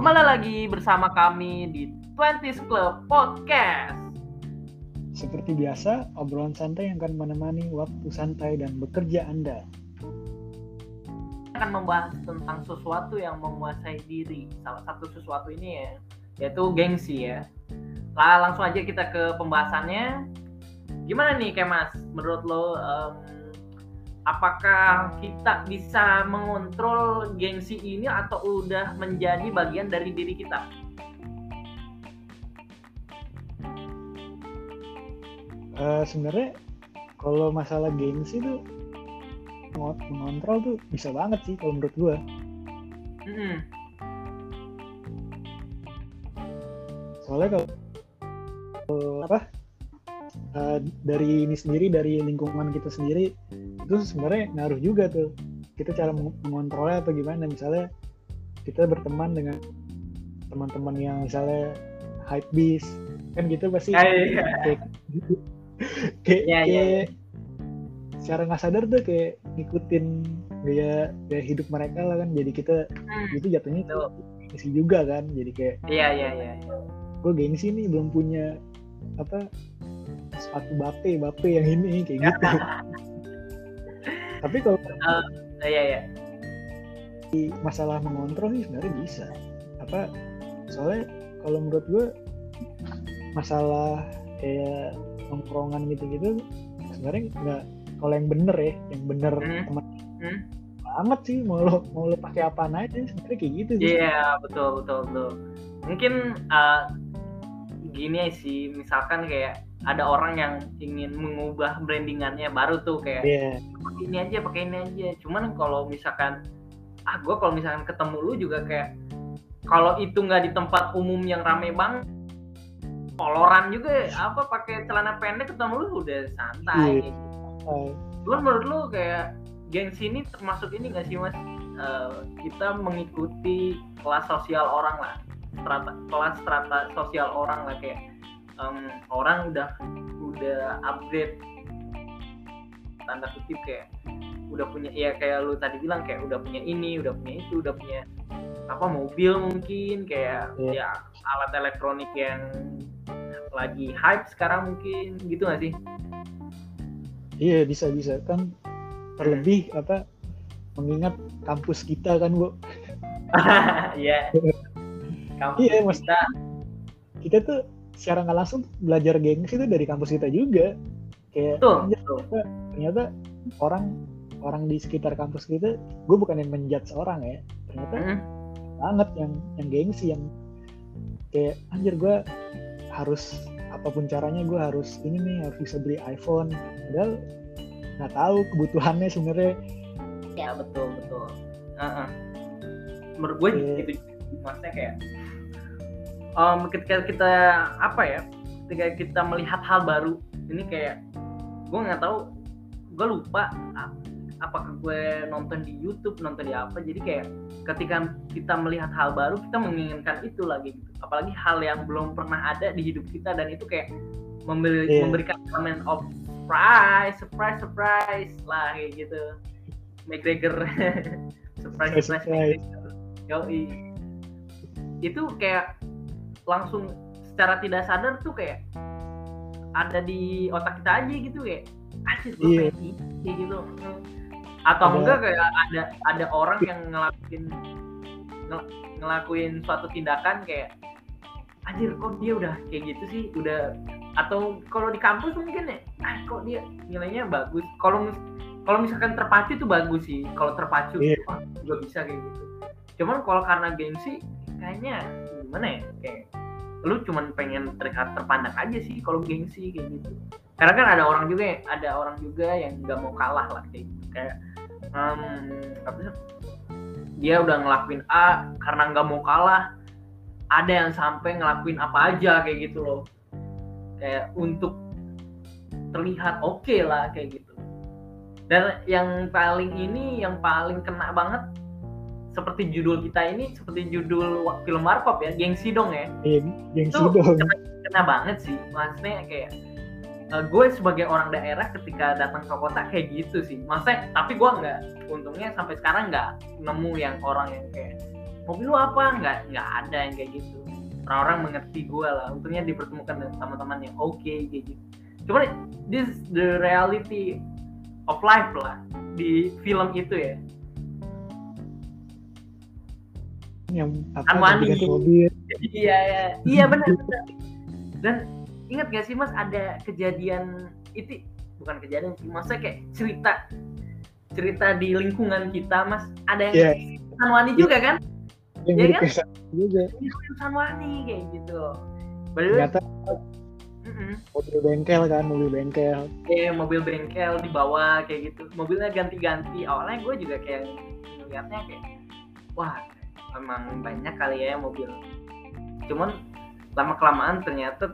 Kembali lagi bersama kami di Twenties Club Podcast. Seperti biasa, obrolan santai yang akan menemani waktu santai dan bekerja Anda. akan membahas tentang sesuatu yang menguasai diri. Salah satu sesuatu ini ya, yaitu gengsi ya. Lah langsung aja kita ke pembahasannya. Gimana nih Kemas? Menurut lo em, apakah kita bisa mengontrol gengsi ini atau udah menjadi bagian dari diri kita? Eh, Sebenarnya kalau masalah gengsi tuh mengontrol tuh bisa banget sih kalau menurut gua. Mm-mm. Soalnya kalau apa eh, dari ini sendiri dari lingkungan kita sendiri itu sebenarnya ngaruh juga tuh. Kita cara meng- mengontrolnya atau gimana? Misalnya kita berteman dengan teman-teman yang misalnya hype beast kan gitu pasti Ah, iya. kayak kayak, Iya, iya, kayak secara nggak sadar tuh kayak ngikutin gaya gaya hidup mereka lah kan jadi kita Hmm. itu jatuhnya Betul. gengsi juga kan jadi kayak Iya iya iya. gue gengsi nih belum punya apa sepatu bape bape yang ini kayak gitu tapi kalau Iya iya. di masalah mengontrol sih sebenarnya bisa apa soalnya kalau menurut gue masalah kayak nongkrongan gitu-gitu sebenarnya nggak kalau yang bener ya yang bener Hmm. teman Hmm. banget sih mau lo mau lo pakai apaan aja sebenarnya kayak gitu sih Iya betul betul betul. Mungkin uh, gini sih, misalkan kayak ada orang yang ingin mengubah brandingannya baru tuh kayak pakai ini aja, pakai ini aja. Cuman kalau misalkan ah gue kalau misalkan ketemu lu juga kayak kalau itu nggak di tempat umum yang rame banget koloran juga apa pakai celana pendek ketemu lu udah santai Iya. gitu. Cuman menurut lu kayak gengsi ini termasuk ini gak sih mas? Eh, kita mengikuti kelas sosial orang lah, strata, kelas strata sosial orang lah kayak em, orang udah udah upgrade tanda kutip kayak udah punya ya kayak lu tadi bilang kayak udah punya ini, udah punya itu, udah punya apa mobil mungkin kayak Iya. ya alat elektronik yang lagi hype sekarang mungkin gitu gak sih? iya bisa bisa kan terlebih apa mengingat kampus kita kan bu Iya. Kampus Iya, Mas. kita kita tuh secara nggak langsung belajar gengsi itu dari kampus kita juga kayak betul, anjir, betul. ternyata orang orang di sekitar kampus kita gue bukan yang menjudge orang ya ternyata Mm, banget yang yang gengsi yang kayak anjir gue harus apa pun caranya gue harus ini nih harus bisa beli iPhone padahal nggak tahu kebutuhannya sebenarnya Ya betul betul. Heeh. Menurut gue Iya. gitu maksudnya kayak em, ketika kita apa ya ketika kita melihat hal baru ini kayak gue nggak tahu gue lupa apakah gue nonton di YouTube nonton di apa jadi kayak ketika kita melihat hal baru kita menginginkan itu lagi gitu apalagi hal yang belum pernah ada di hidup kita dan itu kayak memberi, Iya. memberikan element of surprise surprise surprise lah kayak gitu McGregor surprise surprise Surprise. McGregor Yoi. itu kayak langsung secara tidak sadar tuh kayak ada di otak kita aja gitu kayak asik gue Iya. pengen kayak gitu. Atau Ada- enggak kayak ada ada orang yang ngelakuin ngel- ngelakuin suatu tindakan kayak anjir kok dia udah kayak gitu sih? Udah atau kalau di kampus mungkin ya ah kok dia nilainya bagus? Kalau kalau misalkan terpacu itu bagus sih kalau terpacu Iya. wah juga bisa kayak gitu. Cuman kalau karena gengsi kayaknya gimana ya kayak lu cuman pengen terlihat terpandang aja sih kalau gengsi kayak gitu. Karena kan ada orang juga ada orang juga yang nggak mau kalah lah kayak gitu. Kayak em, apa dia udah ngelakuin A karena nggak mau kalah ada yang sampai ngelakuin apa aja kayak gitu loh. Kayak untuk terlihat oke lah kayak gitu. Dan yang paling ini yang paling kena banget seperti judul kita ini seperti judul film warkop ya gengsi dong ya. Iya, gengsi Itu- dong. kena banget sih maksudnya kayak eh, gue sebagai orang daerah ketika datang ke kota kayak gitu sih. Maksudnya tapi gue nggak untungnya sampai sekarang nggak nemu yang orang yang kayak mobil lu apa? Nggak nggak ada yang kayak gitu. Orang-orang mengerti gue lah untungnya dipertemukan dengan teman-teman yang oke okay, kayak gitu. Cuman this is the reality of life lah di film itu ya yang apa Anwani. mobil. Iya iya. Iya benar benar. Dan ingat gak sih mas ada kejadian itu bukan kejadian sih maksudnya kayak cerita cerita di lingkungan kita mas. Ada yang Iya. Sanwani juga kan? Yang Iya mirip kan? juga. Itu Sanwani kayak gitu. Way ternyata mm-mm. mobil bengkel kan mobil bengkel. Kayak mobil bengkel di bawah kayak gitu. Mobilnya ganti-ganti. Awalnya gue juga kayak ngeliatnya kayak wah emang banyak kali ya mobil cuman lama kelamaan ternyata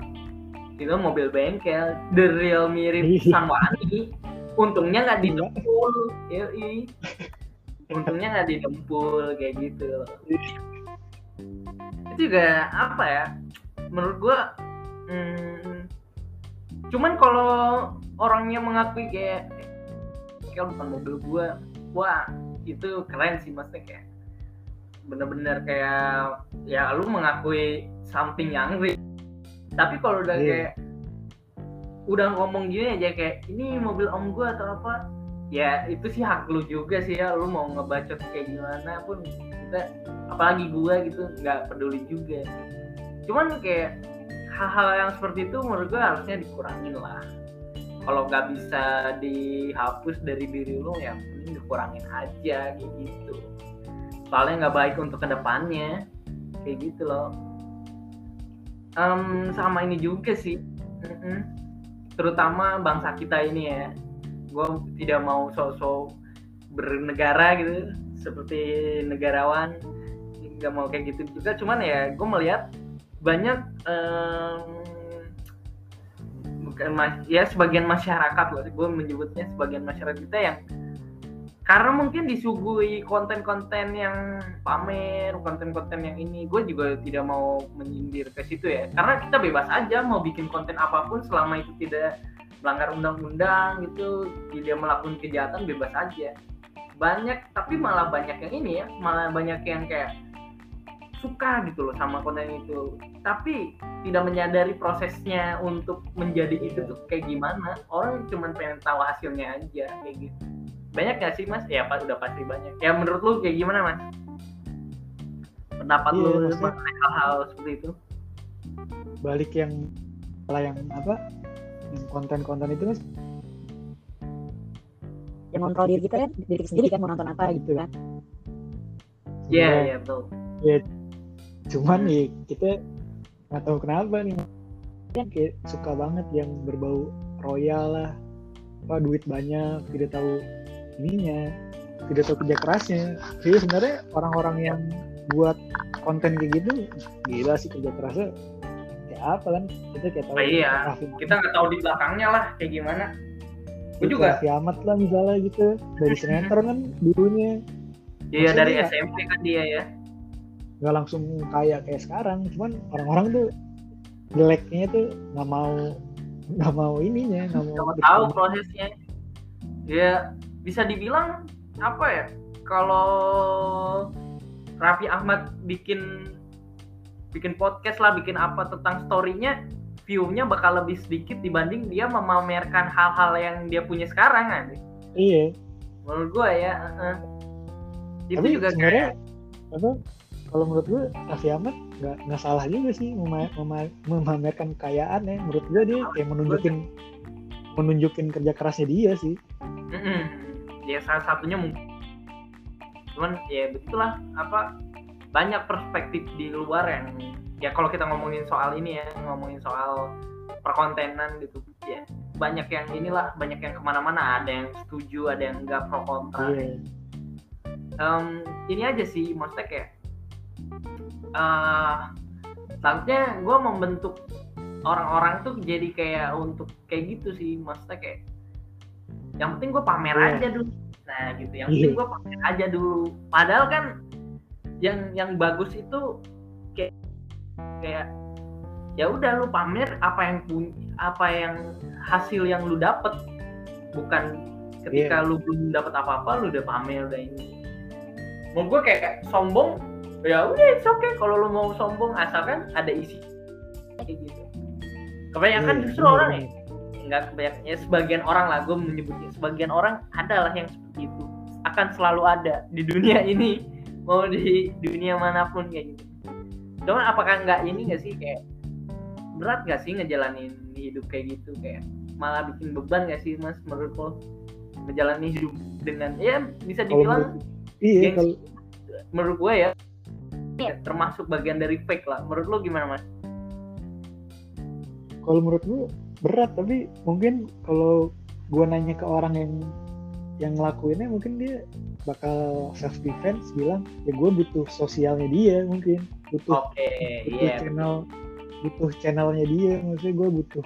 itu mobil bengkel the real mirip Iya. Sanwani untungnya nggak Iya. didempul Yoi. untungnya nggak didempul kayak gitu loh. itu juga apa ya menurut gua hmm, cuman kalau orangnya mengakui kayak kayak bukan mobil gua wah itu keren sih maksudnya kayak bener-bener kayak ya lu mengakui something yang real. Tapi kalau udah Iya. kayak udah ngomong gini aja kayak ini mobil om gua atau apa ya itu sih hak lu juga sih ya lu mau ngebacot kayak gimana pun kita apalagi gua gitu nggak peduli juga. Cuman kayak hal-hal yang seperti itu menurut gua harusnya dikurangin lah. Kalau nggak bisa dihapus dari diri lu ya mending dikurangin aja gitu soalnya nggak baik untuk ke depannya. Kayak gitu loh. Em, sama ini juga sih. Terutama bangsa kita ini ya. Gue tidak mau sok-sok bernegara gitu seperti negarawan. Nggak mau kayak gitu juga. Cuman ya gue melihat banyak em, bukan mas ya sebagian masyarakat loh gue menyebutnya sebagian masyarakat kita yang karena mungkin disuguhi konten-konten yang pamer, konten-konten yang ini, gue juga tidak mau menyindir ke situ ya. Karena kita bebas aja mau bikin konten apa pun selama itu tidak melanggar undang-undang gitu, tidak melakukan kejahatan bebas aja. Banyak, tapi malah banyak yang ini ya, malah banyak yang kayak suka gitu loh sama konten itu, tapi tidak menyadari prosesnya untuk menjadi itu tuh kayak gimana. Orang cuma pengen tahu hasilnya aja kayak gitu banyak gak sih mas? Ya pas udah pasti banyak. Ya menurut lu kayak gimana mas? Pendapat Iya, lu mengenai hal-hal seperti itu? balik yang malah yang apa yang konten-konten itu mas yang kontrol diri kita kan diri kita sendiri kan mau nonton apa gitu kan Iya Sebenarnya iya betul. cuman ya kita nggak tahu kenapa nih kan kayak suka banget yang berbau royal lah apa duit banyak tidak tahu ininya tidak tahu kerja kerasnya jadi sebenarnya orang-orang yang buat konten kayak gitu gila sih kerja kerasnya kayak apa kan kita kayak tahu Oh, iya. Kita nggak tahu di belakangnya lah kayak gimana. Gue juga. Ahmad lah misalnya gitu dari sinetron kan dulunya Iya dari Maksudnya- SMP kan dia ya. nggak langsung kaya kayak sekarang cuman orang-orang tuh jeleknya tuh nggak mau nggak mau ininya nggak mau Nggak tahu prosesnya. Ya bisa dibilang apa ya? Kalau Raffi Ahmad bikin bikin podcast lah, bikin apa tentang story-nya, view-nya bakal lebih sedikit dibanding dia memamerkan hal-hal yang dia punya sekarang kan. iya Menurut gua ya, heeh. itu tapi juga sebenarnya kayak apa kalau menurut gue Raffi Ahmad nggak nggak salah juga sih mema- mema- memamerkan kekayaan ya menurut gue dia kayak menunjukin menunjukin kerja kerasnya dia sih Mm-mm. Ya salah satunya mungkin. Cuman ya begitulah apa banyak perspektif di luar yang ya kalau kita ngomongin soal ini ya ngomongin soal perkontenan gitu ya banyak yang inilah banyak yang ke mana-mana ada yang setuju ada yang enggak pro kontra. Iya. Em, ini aja sih maksudnya kayak eh selanjutnya gue membentuk orang-orang tuh jadi kayak untuk kayak gitu sih maksudnya kayak yang penting gue pamer Iya. aja dulu nah gitu yang Iya. penting gue pamer aja dulu padahal kan yang yang bagus itu kayak kayak ya udah lu pamer apa yang punya apa yang hasil yang lu dapet bukan ketika Iya. lu belum dapat apa-apa lu udah pamer udah ini menurut gue kayak sombong ya udah it's okay kalau lu mau sombong asalkan ada isi kayak gitu kebanyakan Iya, justru orang ya. Nggak kebanyakan ya sebagian orang lah gue menyebutnya sebagian orang adalah yang seperti itu. Akan selalu ada di dunia ini mau di dunia mana pun kayak gitu. Cuman apakah nggak ini nggak sih kayak berat nggak sih ngejalanin hidup kayak gitu kayak malah bikin beban nggak sih mas menurut lo? Ngejalanin hidup dengan ya bisa dibilang menurut, iya gengsi. kalau menurut gue ya Iya. termasuk bagian dari fake lah. Menurut lo gimana mas? Kalau menurut gue berat tapi mungkin kalau gue nanya ke orang yang yang ngelakuinnya mungkin dia bakal self defense bilang ya gue butuh sosialnya dia mungkin. Butuh oke butuh iya channel butuh channelnya dia maksudnya gue butuh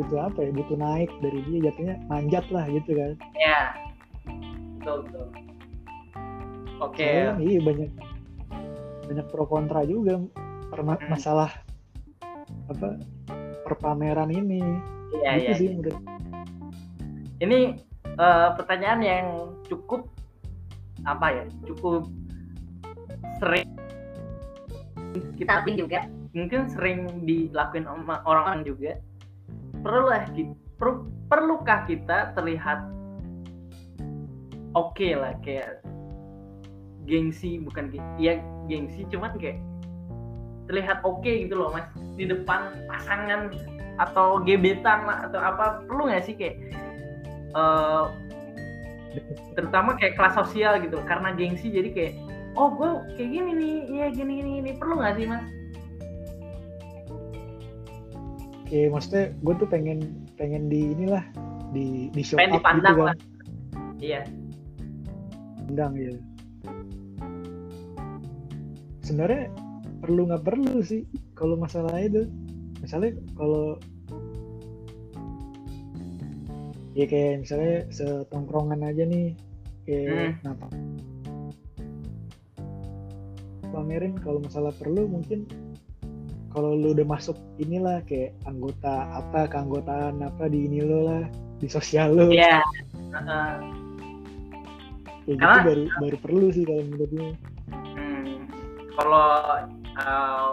butuh apa ya butuh naik dari dia jatuhnya manjat lah gitu kan. Ya betul betul. Oke. Kan iya banyak banyak pro kontra juga Hmm. masalah apa perpameran ini. Iya gitu iya sih iya. menurut ini eh, pertanyaan yang cukup apa ya cukup sering kita Tapi juga. mungkin sering dilakuin sama orang juga. Perlu lah ki- perlu perlukah kita terlihat oke lah kayak gengsi bukan ya gengsi cuman kayak terlihat oke gitu loh mas. Di depan pasangan atau gebetan lah atau apa perlu nggak sih kayak eh, terutama kayak kelas sosial gitu. Karena gengsi jadi kayak oh gue kayak gini nih iya gini gini gini. Perlu nggak sih mas? Oke, maksudnya gue tuh pengen pengen di inilah di di show pengen up gitu kan. lah. Iya. Pandang ya sebenarnya perlu nggak perlu sih. Kalau masalah itu misalnya kalau ya kayak misalnya setongkrongan aja nih kayak kenapa pamerin kalau masalah perlu mungkin kalau lu udah masuk inilah kayak anggota apa keanggotaan apa di ini lo lah di sosial lo. Iya. Heeh. kayak gitu baru baru perlu sih kalau menurut gue Hmm, kalau eh,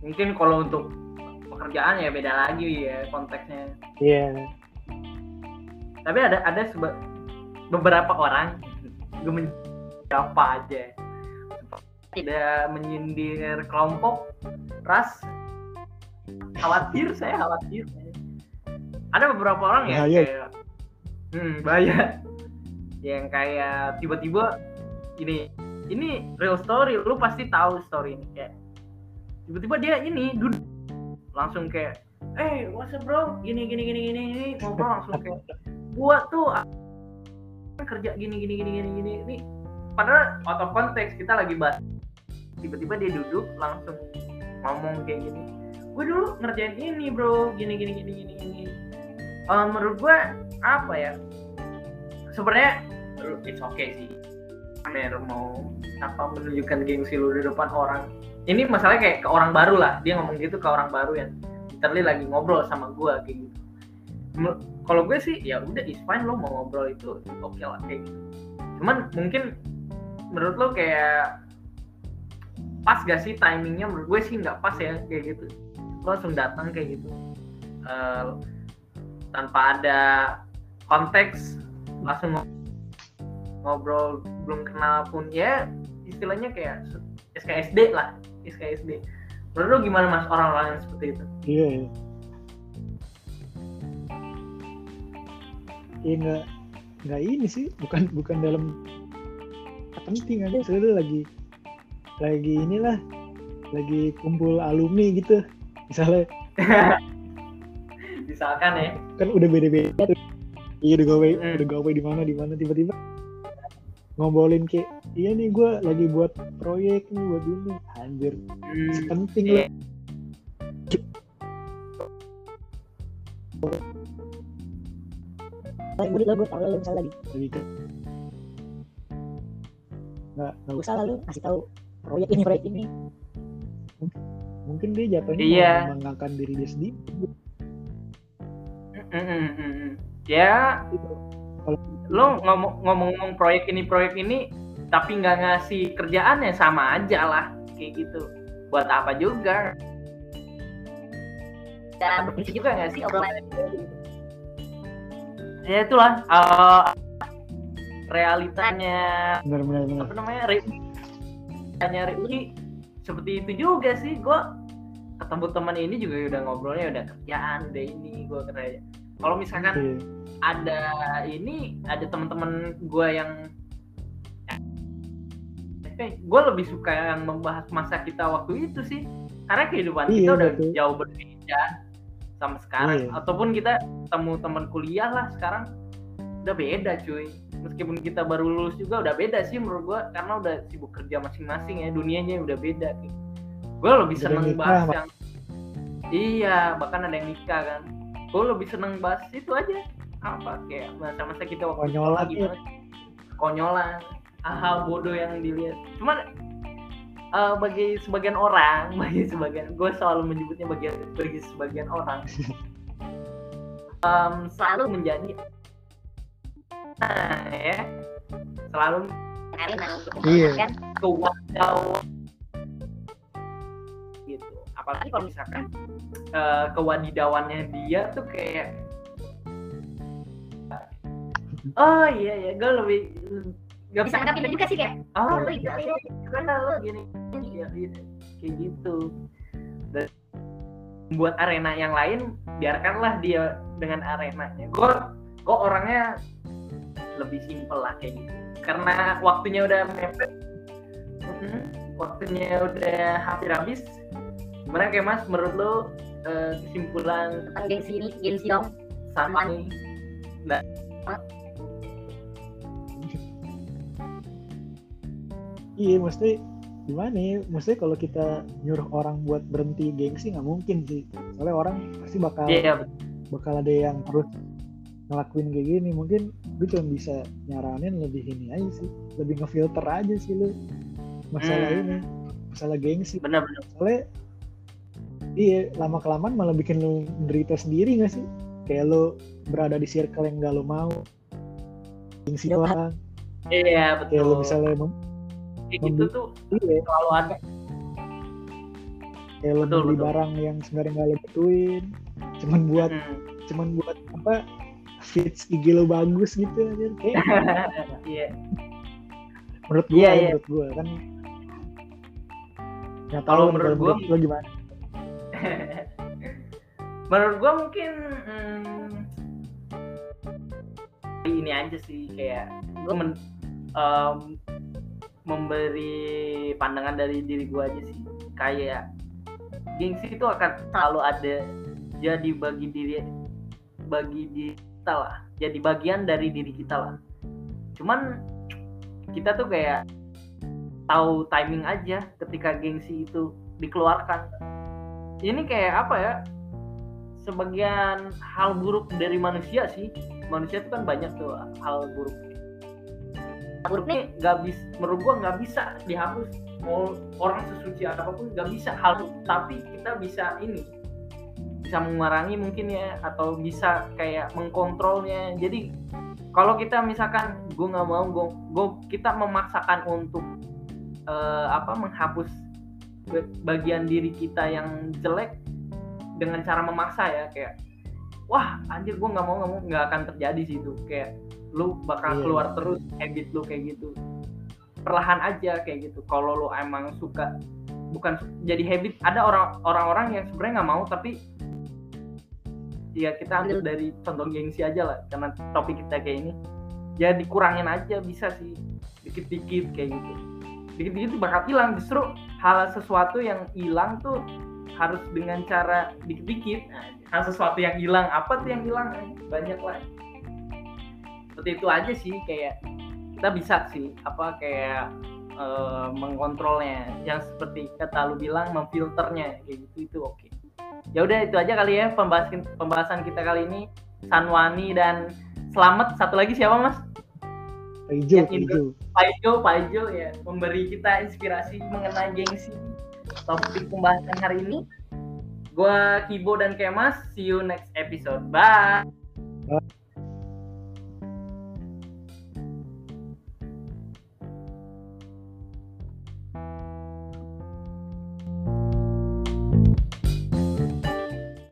mungkin kalau untuk pekerjaan ya beda lagi ya konteksnya. iya Tapi ada ada beberapa orang gue men- siapa aja tidak menyindir kelompok ras khawatir saya khawatir ada beberapa orang ya Bahaya. kayak hmm, bahaya yang kayak tiba-tiba ini ini real story lu pasti tahu story ini kayak tiba-tiba dia ini duduk langsung kayak eh what's up bro? Gini gini gini gini gini. Ngobrol langsung kayak gua tuh kerja gini gini gini gini gini ini padahal out of konteks kita lagi bahas tiba-tiba dia duduk langsung ngomong kayak gini gue dulu ngerjain ini bro. Gini gini gini gini gini. Eh, menurut gue apa ya? Sebenarnya it's okay sih. Pamer mau apa menunjukkan gengsi lu di depan orang. Ini masalahnya kayak ke orang baru lah. Dia ngomong gitu ke orang baru yang literally lagi ngobrol sama gue kayak gitu. Kalau gue sih ya udah is fine lo mau ngobrol itu oke lah kayak gitu. Cuman mungkin menurut lo kayak pas gak sih timingnya? Menurut gue sih nggak pas ya kayak gitu. Lo langsung datang kayak gitu. Eh, tanpa ada konteks langsung ngo- ngobrol belum kenal pun ya istilahnya kayak SKSD lah SKSD menurut gimana mas orang-orang yang seperti itu? Iya ya ya nggak nggak ini sih bukan bukan dalam penting aja saya lagi lagi inilah lagi kumpul alumni gitu. Misalnya. Misalkan ya. Kan udah beda-beda iya udah gawe Hmm. udah gawe di mana di mana tiba-tiba ngobrolin kayak iya nih gue lagi buat proyek nih buat ini. Anjir Hmm, penting lah. Gue lo gue tau lo misalnya lagi. Lagi ke nggak nggak gak usah. usah lu kasih tahu proyek ini proyek ini. Mungkin dia jatuhnya Iya. mengangkat diri dia sendiri. Mm, mm, mm, mm. ya. Gitu. Kalau lo ngomong ngomong proyek ini proyek ini tapi nggak ngasih kerjaan ya sama aja lah kayak gitu. Buat apa juga? Gak berfungsi juga nggak sih obrolan ya itulah eh, realitanya benar benar benar. apa namanya realitanya Rifki seperti itu juga sih gue ketemu teman ini juga udah ngobrolnya udah kerjaan udah ini gue kerja. Kalau misalkan. Ada ini ada teman-teman gue yang gue lebih suka yang membahas masa kita waktu itu sih. Karena kehidupan Iya, kita udah betul. jauh berbeda sama sekarang. Iya. ataupun kita temu teman kuliah lah sekarang udah beda cuy. Meskipun kita baru lulus juga udah beda sih menurut gue karena udah sibuk kerja masing-masing ya dunianya udah beda gue lebih seneng nikah, bahas yang iya bahkan ada yang nikah kan. Gue lebih seneng bahas itu aja apa kayak masa-masa kita waktu Konyolan, sekolah gimana? Konyolan hal-hal bodoh yang dilihat. Cuman eh, bagi sebagian orang bagi sebagian gue selalu menyebutnya bagi bagi sebagian orang. Em, selalu menjadi nah, ya selalu Iya. kewadidawan gitu. Apalagi kalau misalkan eh, kewadidawannya dia tuh kayak oh iya ya gue lebih gak bisa itu juga sih kayak oh lu iya itu karena lo gini. Ya, iya, kayak gitu. Dan buat arena yang lain biarkanlah dia dengan arenanya. Gue kok orangnya lebih simpel lah kayak gitu. Karena waktunya udah mepet. Mm, waktunya udah hampir habis. Gimana kayak mas? Menurut lo eh, kesimpulan tentang gengsi ini gengsi dong. sama nih iya mesti gimana ya? Mesti kalau kita nyuruh orang buat berhenti gengsi nggak mungkin sih. Soalnya orang pasti bakal iya bakal ada yang terus ngelakuin kayak gini. Mungkin gue cuma bisa nyaranin lebih ini aja sih. Lebih ngefilter aja sih lu masalah Hmm. ini masalah gengsi. Benar-benar soalnya iya lama kelamaan malah bikin lu menderita sendiri gak sih? Kayak lu berada di circle yang gak lu mau. Gengsi Iya, orang. Iya kayak lu betul. misalnya mem- kayak gitu tuh iya. selalu ada kayak Betul, beli betul. barang yang sebenarnya gak lu butuhin cuman buat Hmm. cuman buat apa fits IG lo bagus gitu aja kayak iya. Menurut gue Iya, ya, iya. menurut gue kan. Nggak Kalau tahu menurut gua- lo gimana? Menurut gua mungkin hmm, ini aja sih kayak gua men, em, memberi pandangan dari diri gua aja sih. Kayak gengsi itu akan selalu ada. Jadi bagi diri bagi diri kita lah. Jadi bagian dari diri kita lah. Cuman kita tuh kayak tahu timing aja ketika gengsi itu dikeluarkan. Ini kayak apa ya? Sebagian hal buruk dari manusia sih. Manusia itu kan banyak tuh hal buruk buruknya nggak bisa menurut gua nggak bisa dihapus. Mau orang sesuci apa pun nggak bisa hal tapi kita bisa ini bisa mengurangi mungkin ya atau bisa kayak mengkontrolnya. Jadi kalau kita misalkan gue nggak mau gue kita memaksakan untuk eh, apa menghapus ba- bagian diri kita yang jelek dengan cara memaksa ya kayak wah anjir gue nggak mau nggak mau nggak akan terjadi sih itu. Kayak lu bakal Iya. keluar terus habit lu kayak gitu. Perlahan aja kayak gitu. Kalau lu emang suka bukan jadi habit ada orang orang-orang yang sebenarnya nggak mau tapi ya kita ambil dari contoh gengsi aja lah karena topik kita kayak ini. Ya dikurangin aja bisa sih. Dikit-dikit kayak gitu. Dikit-dikit tuh bakal hilang. Justru hal sesuatu yang hilang tuh harus dengan cara dikit-dikit. Nah, hal sesuatu yang hilang apa tuh yang hilang? Banyak lah seperti itu aja sih kayak kita bisa sih apa kayak eh, mengontrolnya yang seperti kata lu bilang memfilternya kayak gitu itu oke ya udah itu aja kali ya pembahasan pembahasan kita kali ini Sanwani dan Selamat satu lagi siapa mas Pak Ijo, Yang Pak Indo. Ijo. Pak Ijo, Pak Ijo ya memberi kita inspirasi mengenai gengsi topik pembahasan hari ini. Gua Kibo dan Kemas, see you next episode. Bye.